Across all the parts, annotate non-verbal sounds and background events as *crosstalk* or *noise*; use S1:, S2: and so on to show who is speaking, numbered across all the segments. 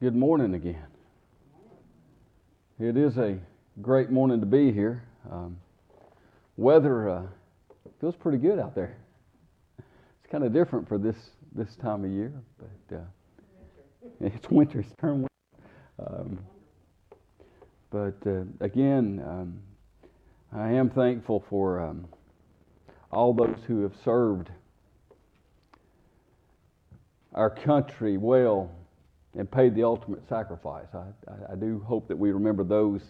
S1: Good morning again. It is a great morning to be here. Um, weather uh, feels pretty good out there. It's kind of different for this this time of year, but uh, it's winter's turn. Um, but uh, again, um, I am thankful for um, all those who have served our country well and paid the ultimate sacrifice. I, I, I, do hope that we remember those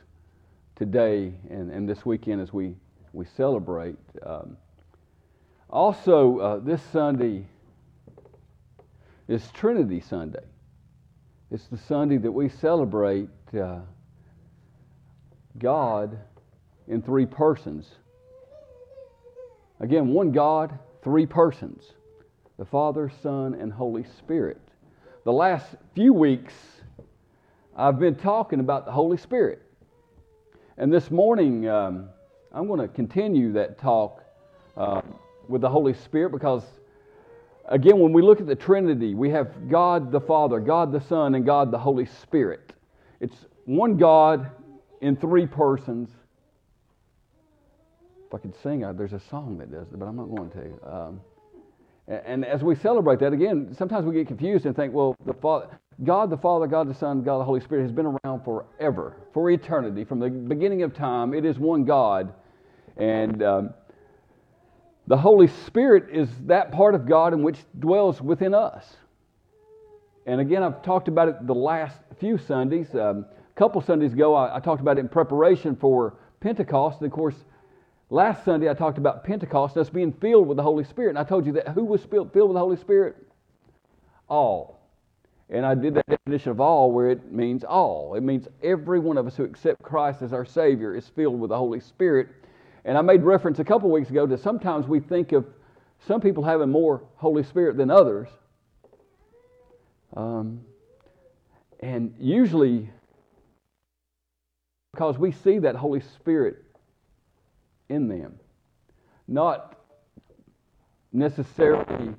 S1: today and, and this weekend as we, we celebrate. Um, also, uh, this Sunday is Trinity Sunday. It's the Sunday that we celebrate uh, God in three persons. Again, one God, three persons the Father, Son, and Holy Spirit. The last few weeks, I've been talking about the Holy Spirit. And this morning, um, I'm going to continue that talk uh, with the Holy Spirit because, again, when we look at the Trinity, we have God the Father, God the Son, and God the Holy Spirit. It's one God in three persons. If I could sing, there's a song that does it, but I'm not going to. Um, and as we celebrate that, again, sometimes we get confused and think, well, the Father, God the Father, God the Son, God the Holy Spirit has been around forever, for eternity, from the beginning of time. It is one God. And um, the Holy Spirit is that part of God in which dwells within us. And again, I've talked about it the last few Sundays. Um, a couple Sundays ago, I, I talked about it in preparation for Pentecost. And of course, Last Sunday, I talked about Pentecost, us being filled with the Holy Spirit. And I told you that who was filled with the Holy Spirit? All. And I did that definition of all where it means all. It means every one of us who accept Christ as our Savior is filled with the Holy Spirit. And I made reference a couple weeks ago that sometimes we think of some people having more Holy Spirit than others. Um, and usually, because we see that Holy Spirit in them. Not necessarily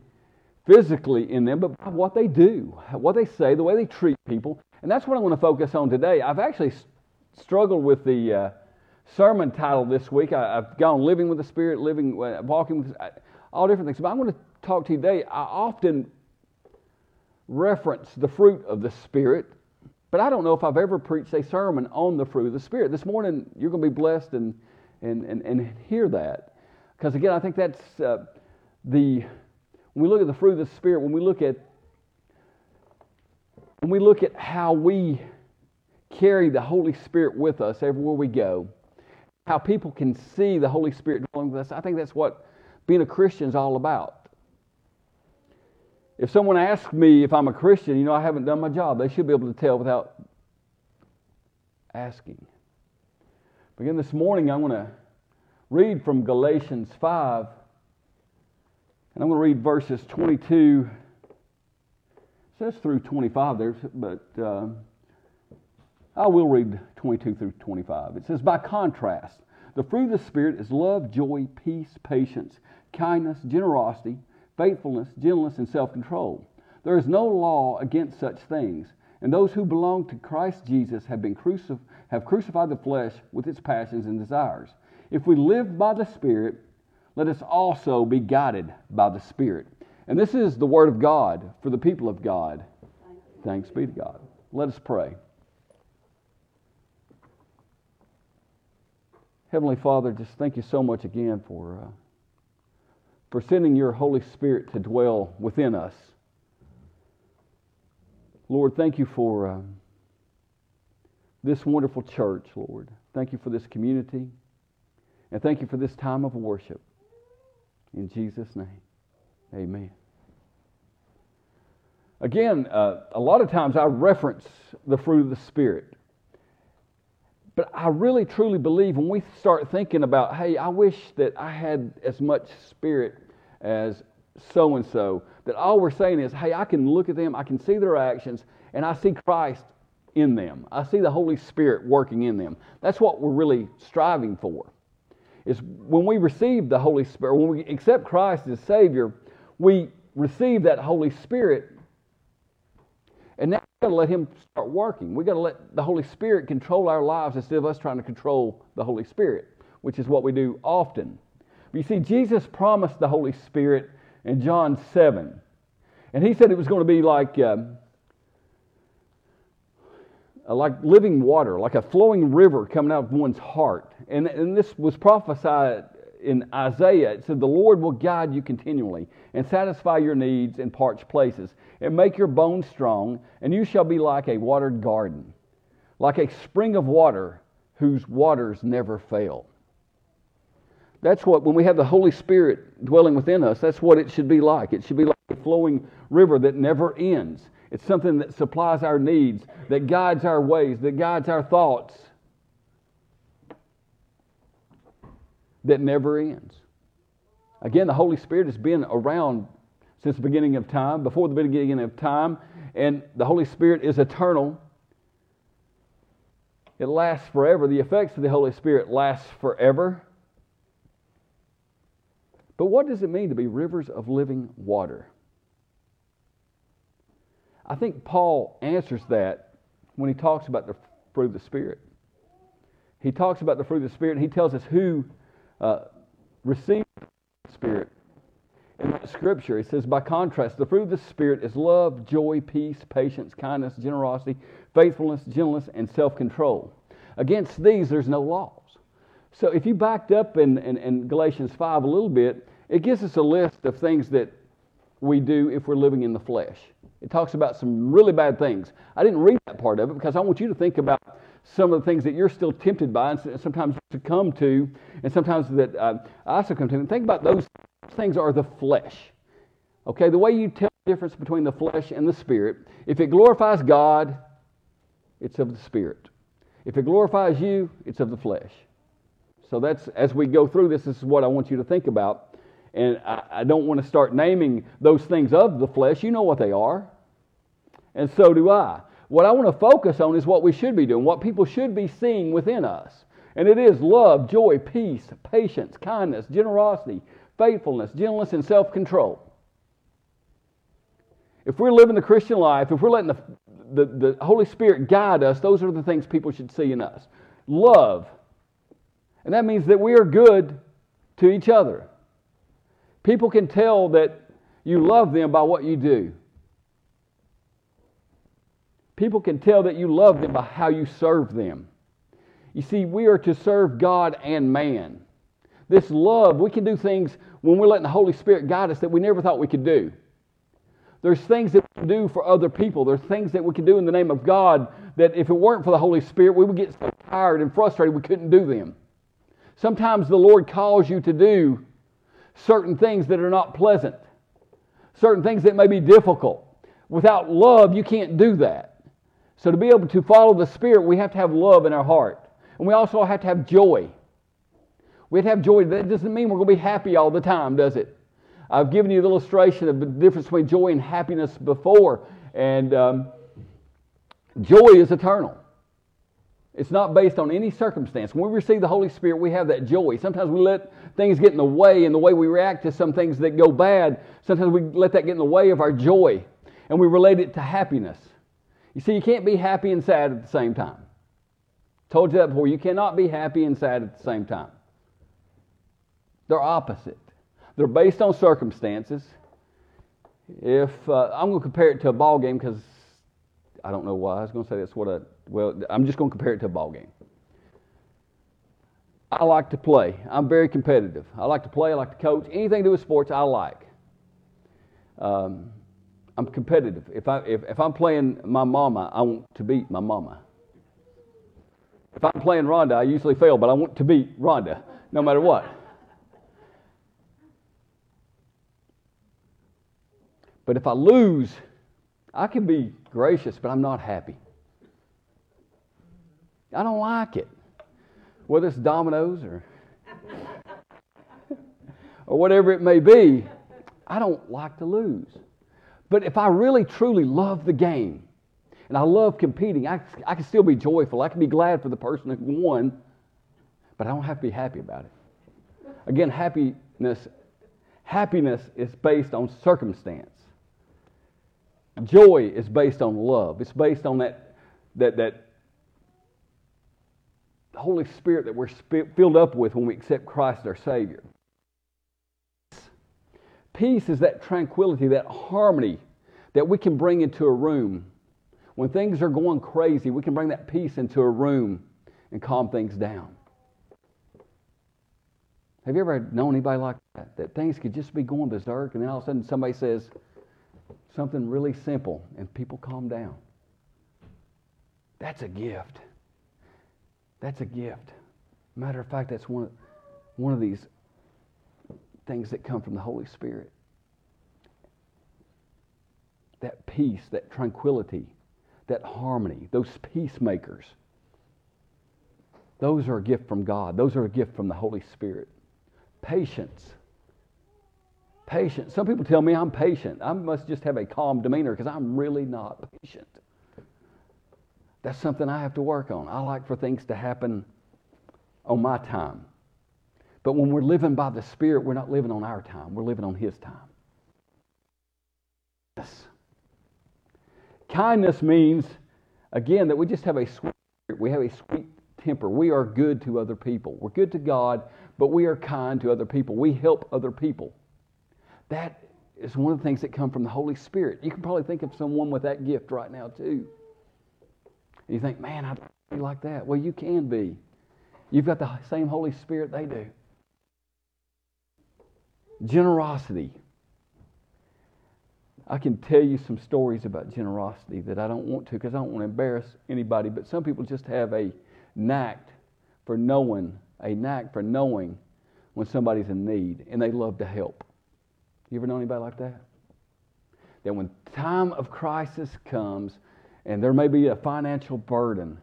S1: physically in them, but by what they do, what they say, the way they treat people. And that's what I want to focus on today. I've actually struggled with the uh, sermon title this week. I, have gone living with the Spirit, living, uh, walking with all different things. But I'm going to talk to you today. I often reference the fruit of the Spirit, but I don't know if I've ever preached a sermon on the fruit of the Spirit. This morning, you're going to be blessed and and, and, and hear that. Because again, I think that's uh, the, when we look at the fruit of the Spirit, when we look at, when we look at how we carry the Holy Spirit with us everywhere we go, how people can see the Holy Spirit dwelling with us, I think that's what being a Christian is all about. If someone asks me if I'm a Christian, you know, I haven't done my job, they should be able to tell without asking. Again, this morning I'm going to read from Galatians 5, and I'm going to read verses 22. It says through 25 there, but uh, I will read 22 through 25. It says, By contrast, the fruit of the Spirit is love, joy, peace, patience, kindness, generosity, faithfulness, gentleness, and self control. There is no law against such things. And those who belong to Christ Jesus have been crucified have crucified the flesh with its passions and desires. If we live by the Spirit, let us also be guided by the Spirit. And this is the Word of God for the people of God. Thanks be to God. Let us pray. Heavenly Father, just thank you so much again for, uh, for sending your Holy Spirit to dwell within us. Lord, thank you for. Uh, this wonderful church, Lord. Thank you for this community. And thank you for this time of worship. In Jesus' name, amen. Again, uh, a lot of times I reference the fruit of the Spirit. But I really truly believe when we start thinking about, hey, I wish that I had as much Spirit as so and so, that all we're saying is, hey, I can look at them, I can see their actions, and I see Christ in them. I see the Holy Spirit working in them. That's what we're really striving for. Is when we receive the Holy Spirit, when we accept Christ as Savior, we receive that Holy Spirit. And now we've got to let Him start working. We've got to let the Holy Spirit control our lives instead of us trying to control the Holy Spirit, which is what we do often. But you see, Jesus promised the Holy Spirit in John 7. And He said it was going to be like, um, like living water, like a flowing river coming out of one's heart. And, and this was prophesied in Isaiah, it said, The Lord will guide you continually and satisfy your needs in parched places and make your bones strong, and you shall be like a watered garden, like a spring of water whose waters never fail. That's what, when we have the Holy Spirit dwelling within us, that's what it should be like. It should be like a flowing river that never ends. It's something that supplies our needs, that guides our ways, that guides our thoughts, that never ends. Again, the Holy Spirit has been around since the beginning of time, before the beginning of time, and the Holy Spirit is eternal. It lasts forever. The effects of the Holy Spirit last forever. But what does it mean to be rivers of living water? I think Paul answers that when he talks about the fruit of the Spirit. He talks about the fruit of the Spirit, and he tells us who uh, receive the Spirit. In scripture, it says, by contrast, the fruit of the Spirit is love, joy, peace, patience, kindness, generosity, faithfulness, gentleness, and self control. Against these, there's no laws. So if you backed up in, in, in, Galatians 5 a little bit, it gives us a list of things that we do if we're living in the flesh. It talks about some really bad things. I didn't read that part of it because I want you to think about some of the things that you're still tempted by and sometimes succumb to, and sometimes that uh, I succumb to. And think about those things are the flesh. Okay, the way you tell the difference between the flesh and the spirit, if it glorifies God, it's of the spirit. If it glorifies you, it's of the flesh. So that's as we go through this, this is what I want you to think about. And I, I don't want to start naming those things of the flesh. You know what they are. And so do I. What I want to focus on is what we should be doing, what people should be seeing within us. And it is love, joy, peace, patience, kindness, generosity, faithfulness, gentleness, and self control. If we're living the Christian life, if we're letting the, the, the, Holy Spirit guide us, those are the things people should see in us. Love. And that means that we are good to each other. People can tell that you love them by what you do. People can tell that you love them by how you serve them. You see, we are to serve God and man. This love, we can do things when we're letting the Holy Spirit guide us that we never thought we could do. There's things that we can do for other people. There's things that we can do in the name of God that if it weren't for the Holy Spirit, we would get so tired and frustrated we couldn't do them. Sometimes the Lord calls you to do certain things that are not pleasant, certain things that may be difficult. Without love, you can't do that. So, to be able to follow the Spirit, we have to have love in our heart. And we also have to have joy. We have to have joy. That doesn't mean we're going to be happy all the time, does it? I've given you the illustration of the difference between joy and happiness before. And um, joy is eternal. It's not based on any circumstance. When we receive the Holy Spirit, we have that joy. Sometimes we let things get in the way, and the way we react to some things that go bad, sometimes we let that get in the way of our joy, and we relate it to happiness. You see, you can't be happy and sad at the same time. Told you that before. You cannot be happy and sad at the same time. They're opposite. They're based on circumstances. If uh, I'm going to compare it to a ball game because I don't know why I was going to say that's what I well I'm just going to compare it to a ball game. I like to play. I'm very competitive. I like to play. I like to coach. Anything to do with sports, I like. Um, I'm competitive. If, I, if, if I'm playing my mama, I want to beat my mama. If I'm playing Rhonda, I usually fail, but I want to beat Rhonda no matter what. But if I lose, I can be gracious, but I'm not happy. I don't like it. Whether it's dominoes or or whatever it may be, I don't like to lose. But if I really truly love the game and I love competing, I, I can still be joyful. I can be glad for the person who won, but I don't have to be happy about it. Again, happiness, happiness is based on circumstance. Joy is based on love. It's based on that, that, that Holy Spirit that we're filled up with when we accept Christ as our Savior. Peace is that tranquility, that harmony that we can bring into a room. When things are going crazy, we can bring that peace into a room and calm things down. Have you ever known anybody like that? That things could just be going berserk, and then all of a sudden somebody says something really simple, and people calm down. That's a gift. That's a gift. Matter of fact, that's one of, one of these things that come from the Holy Spirit. That peace, that tranquility, that harmony, those peacemakers. Those are a gift from God. Those are a gift from the Holy Spirit. Patience. Patience. Some people tell me I'm patient. I must just have a calm demeanor because I'm really not patient. That's something I have to work on. I like for things to happen on my time. But when we're living by the Spirit, we're not living on our time, we're living on His time. Yes. Kindness means, again, that we just have a sweet we have a sweet temper. We are good to other people. We're good to God, but we are kind to other people. We help other people. That is one of the things that come from the Holy Spirit. You can probably think of someone with that gift right now, too. And you think, man, I'd be like that. Well, you can be. You've got the same Holy Spirit they do. Generosity. I can tell you some stories about generosity that I don't want to because I don't want to embarrass anybody, but some people just have a knack for knowing, a knack for knowing when somebody's in need and they love to help. You ever know anybody like that? That when time of crisis comes, and there may be a financial burden,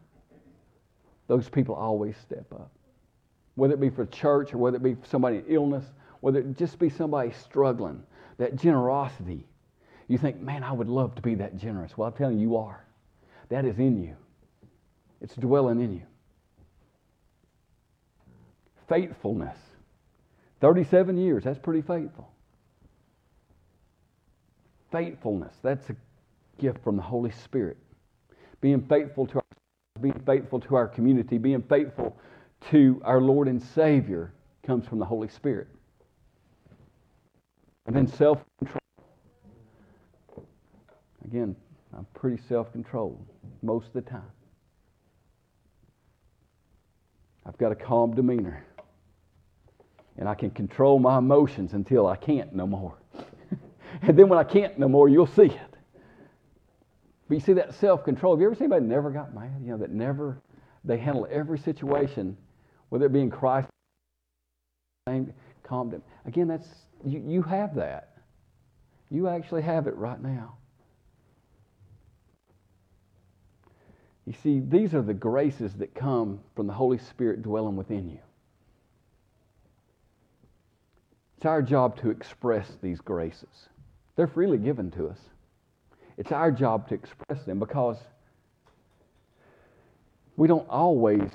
S1: those people always step up. Whether it be for church or whether it be somebody in illness, whether it just be somebody struggling, that generosity. You think, man, I would love to be that generous. Well, I'm telling you, you are. That is in you, it's dwelling in you. Faithfulness. 37 years, that's pretty faithful. Faithfulness, that's a gift from the Holy Spirit being faithful to our, being faithful to our community, being faithful to our Lord and Savior comes from the Holy Spirit. And then self control. Again, I'm pretty self controlled most of the time. I've got a calm demeanor. And I can control my emotions until I can't no more. *laughs* and then when I can't no more, you'll see it. But you see that self control. Have you ever seen anybody never got mad? You know, that never, they handle every situation, whether it be in Christ, calm down. Again, that's, you, you have that. You actually have it right now. You see, these are the graces that come from the Holy Spirit dwelling within you. It's our job to express these graces. They're freely given to us. It's our job to express them because we don't always,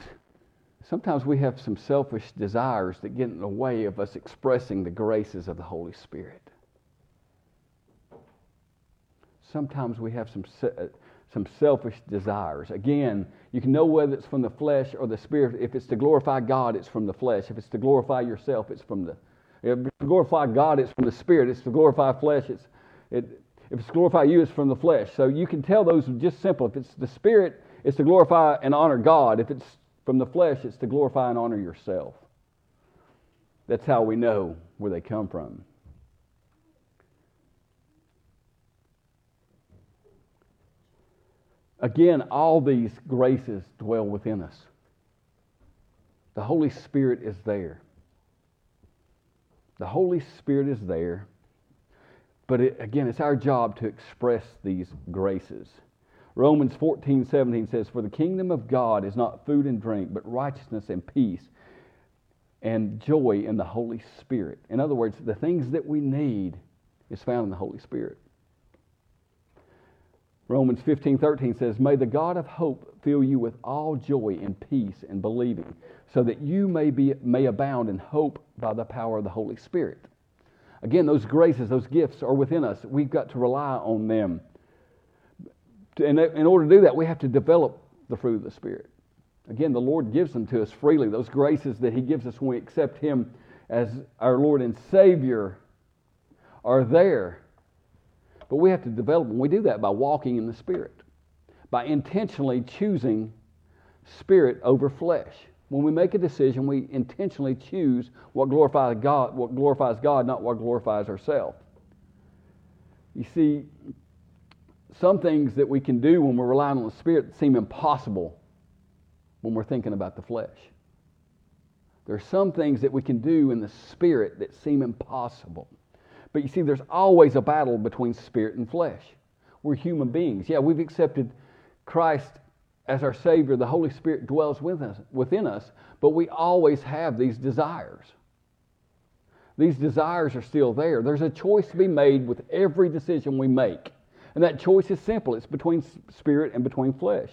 S1: sometimes we have some selfish desires that get in the way of us expressing the graces of the Holy Spirit. Sometimes we have some, uh, some selfish desires. Again, you can know whether it's from the flesh or the spirit. If it's to glorify God, it's from the flesh. If it's to glorify yourself, it's from the. If to glorify God, it's from the spirit. It's to glorify flesh, it's it, if it's glorify you, it's from the flesh. So you can tell those just simple. If it's the spirit, it's to glorify and honor God. If it's from the flesh, it's to glorify and honor yourself. That's how we know where they come from. Again, all these graces dwell within us. The Holy Spirit is there. The Holy Spirit is there but it, again, it's our job to express these graces. Romans 14, 17 says, For the kingdom of God is not food and drink, but righteousness and peace and joy in the Holy Spirit. In other words, the things that we need is found in the Holy Spirit. Romans 15, 13 says, May the God of hope fill you with all joy and peace in believing, so that you may, be, may abound in hope by the power of the Holy Spirit. Again, those graces, those gifts are within us. We've got to rely on them in, in order to do that, we have to develop the fruit of the Spirit. Again, the Lord gives them to us freely. Those graces that He gives us when we accept Him as our Lord and Savior are there. But we have to develop them. We do that by walking in the Spirit, by intentionally choosing spirit over flesh. When we make a decision, we intentionally choose what glorifies God, what glorifies God, not what glorifies ourselves. You see, some things that we can do when we're relying on the Spirit seem impossible when we're thinking about the flesh. There are some things that we can do in the Spirit that seem impossible. But you see, there's always a battle between spirit and flesh. We're human beings. Yeah, we've accepted Christ as our Savior. The Holy Spirit dwells with us, within us, but we always have these desires. These desires are still there. There's a choice to be made with every decision we make. And that choice is simple it's between spirit and between flesh.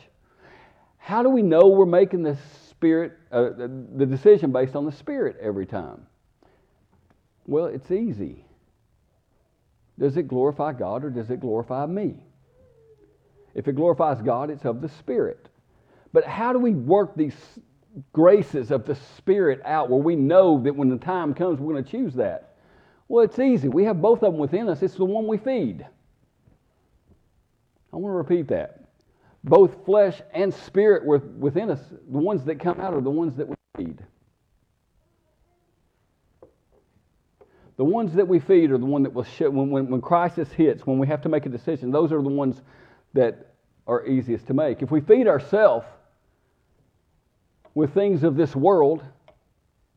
S1: How do we know we're making the spirit, uh, the decision based on the spirit every time? Well, it's easy. Does it glorify God or does it glorify me? If it glorifies God, it's of the Spirit. But how do we work these graces of the Spirit out where we know that when the time comes, we're going to choose that? Well, it's easy. We have both of them within us. It's the one we feed. I want to repeat that. Both flesh and spirit were within us, the ones that come out are the ones that we feed. The ones that we feed are the one that will show, when, when, when crisis hits, when we have to make a decision, those are the ones that are easiest to make. If we feed ourselves with things of this world,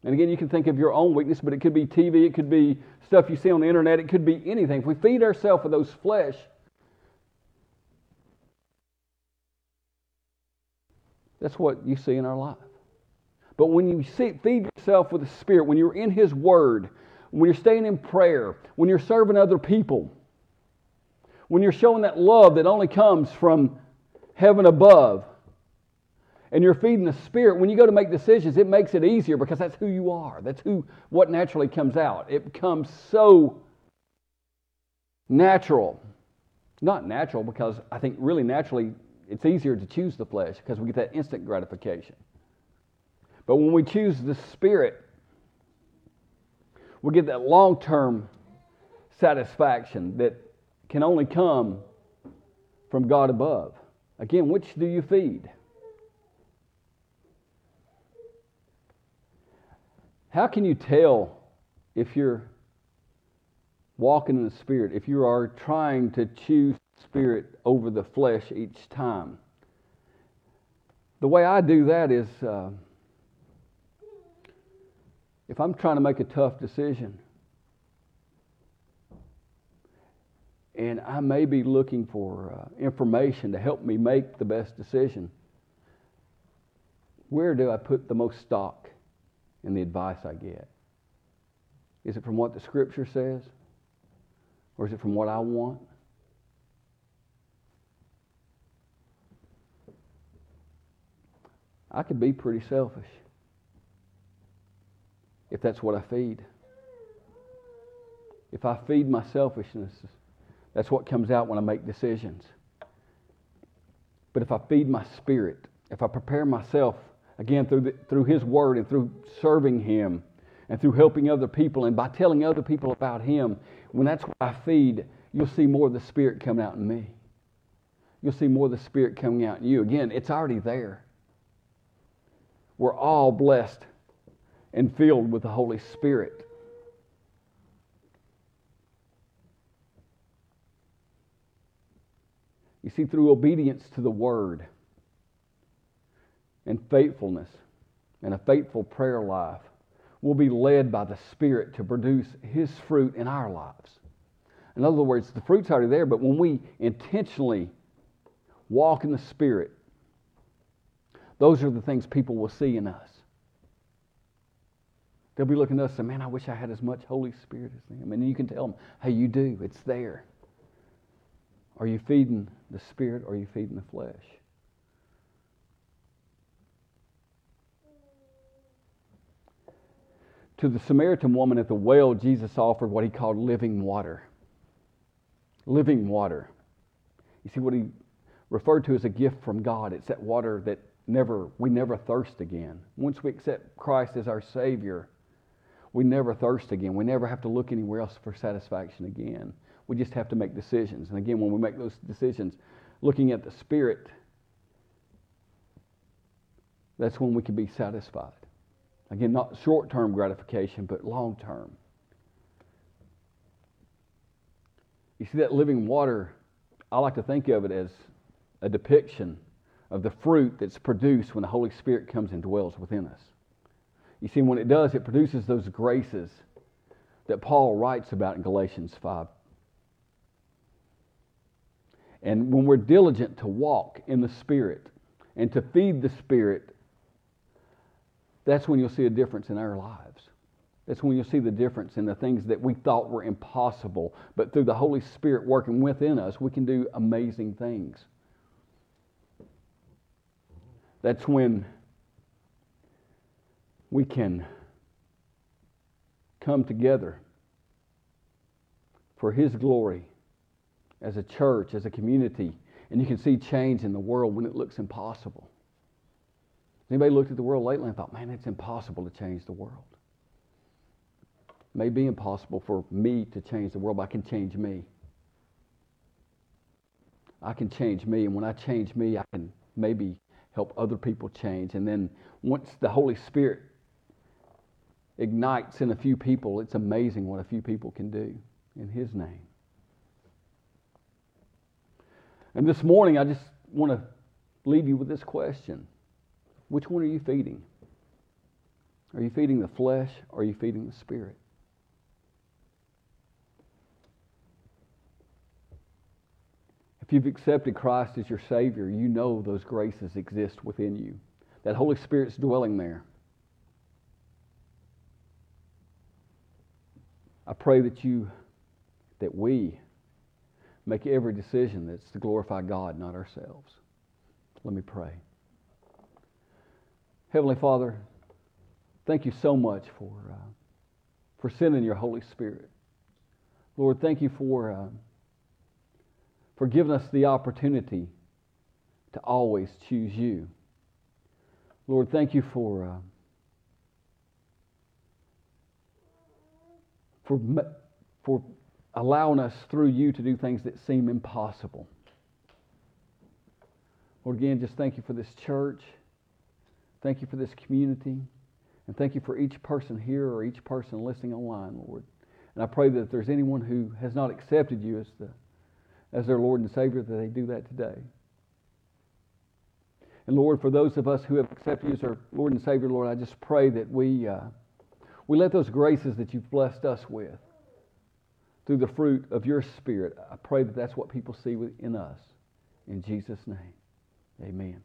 S1: and again, you can think of your own weakness, but it could be TV, it could be stuff you see on the internet, it could be anything. If we feed ourselves with those flesh, that's what you see in our life. But when you see, feed yourself with the Spirit, when you're in His Word, when you're staying in prayer, when you're serving other people, when you're showing that love that only comes from heaven above, and you're feeding the spirit when you go to make decisions it makes it easier because that's who you are. That's who what naturally comes out. It becomes so natural. Not natural because i think really naturally it's easier to choose the flesh because we get that instant gratification. But when we choose the spirit we get that long term satisfaction that can only come from God above. Again, which do you feed? How can you tell if you're walking in the Spirit, if you are trying to choose Spirit over the flesh each time? The way I do that is. Uh, if I'm trying to make a tough decision, and I may be looking for uh, information to help me make the best decision, where do I put the most stock in the advice I get? Is it from what the Scripture says? Or is it from what I want? I could be pretty selfish if that's what I feed. If I feed my selfishness, that's what comes out when I make decisions. But if I feed my spirit, if I prepare myself, again, through, the, through His Word and through serving Him and through helping other people and by telling other people about Him, when that's what I feed, you'll see more of the Spirit coming out in me. You'll see more of the Spirit coming out in you. Again, it's already there. We're all blessed and filled with the Holy Spirit. You see, through obedience to the Word and faithfulness and a faithful prayer life, we'll be led by the Spirit to produce His fruit in our lives. In other words, the fruit's already there, but when we intentionally walk in the Spirit, those are the things people will see in us. They'll be looking at us and say, Man, I wish I had as much Holy Spirit as them. And you can tell them, Hey, you do. It's there. Are you feeding the Spirit or are you feeding the flesh? To the Samaritan woman at the well, Jesus offered what he called living water. Living water. You see, what he, referred to as a gift from God. It's that water that never we never thirst again. Once we accept Christ as our Savior, we never thirst again. We never have to look anywhere else for satisfaction again. We just have to make decisions. And again, when we make those decisions, looking at the Spirit, that's when we can be satisfied. Again, not short term gratification, but long term. You see, that living water, I like to think of it as a depiction of the fruit that's produced when the Holy Spirit comes and dwells within us. You see, when it does, it produces those graces that Paul writes about in Galatians 5. And when we're diligent to walk in the Spirit and to feed the Spirit, that's when you'll see a difference in our lives. That's when you'll see the difference in the things that we thought were impossible. But through the Holy Spirit working within us, we can do amazing things. That's when we can come together for His glory as a church, as a community, and you can see change in the world when it looks impossible. Anybody looked at the world lately and thought, man, it's impossible to change the world? It may be impossible for me to change the world, but I can change me. I can change me, and when I change me, I can maybe help other people change. And then once the Holy Spirit ignites in a few people, it's amazing what a few people can do in His name. And this morning, I just want to leave you with this question Which one are you feeding? Are you feeding the flesh or are you feeding the spirit? If you've accepted Christ as your Savior, you know those graces exist within you. That Holy Spirit's dwelling there. I pray that you, that we make every decision that's to glorify God, not ourselves. Let me pray. Heavenly Father, thank you so much for, uh, for sending your Holy Spirit. Lord, thank you for, uh, for giving us the opportunity to always choose you. Lord, thank you for, uh, for, for allowing us through you to do things that seem impossible. Lord, again, just thank you for this church. Thank you for this community. And thank you for each person here or each person listening online, Lord. And I pray that if there's anyone who has not accepted you as, the, as their Lord and Savior, that they do that today. And Lord, for those of us who have accepted you as our Lord and Savior, Lord, I just pray that we, uh, we let those graces that you've blessed us with through the fruit of your Spirit, I pray that that's what people see in us. In Jesus' name, amen.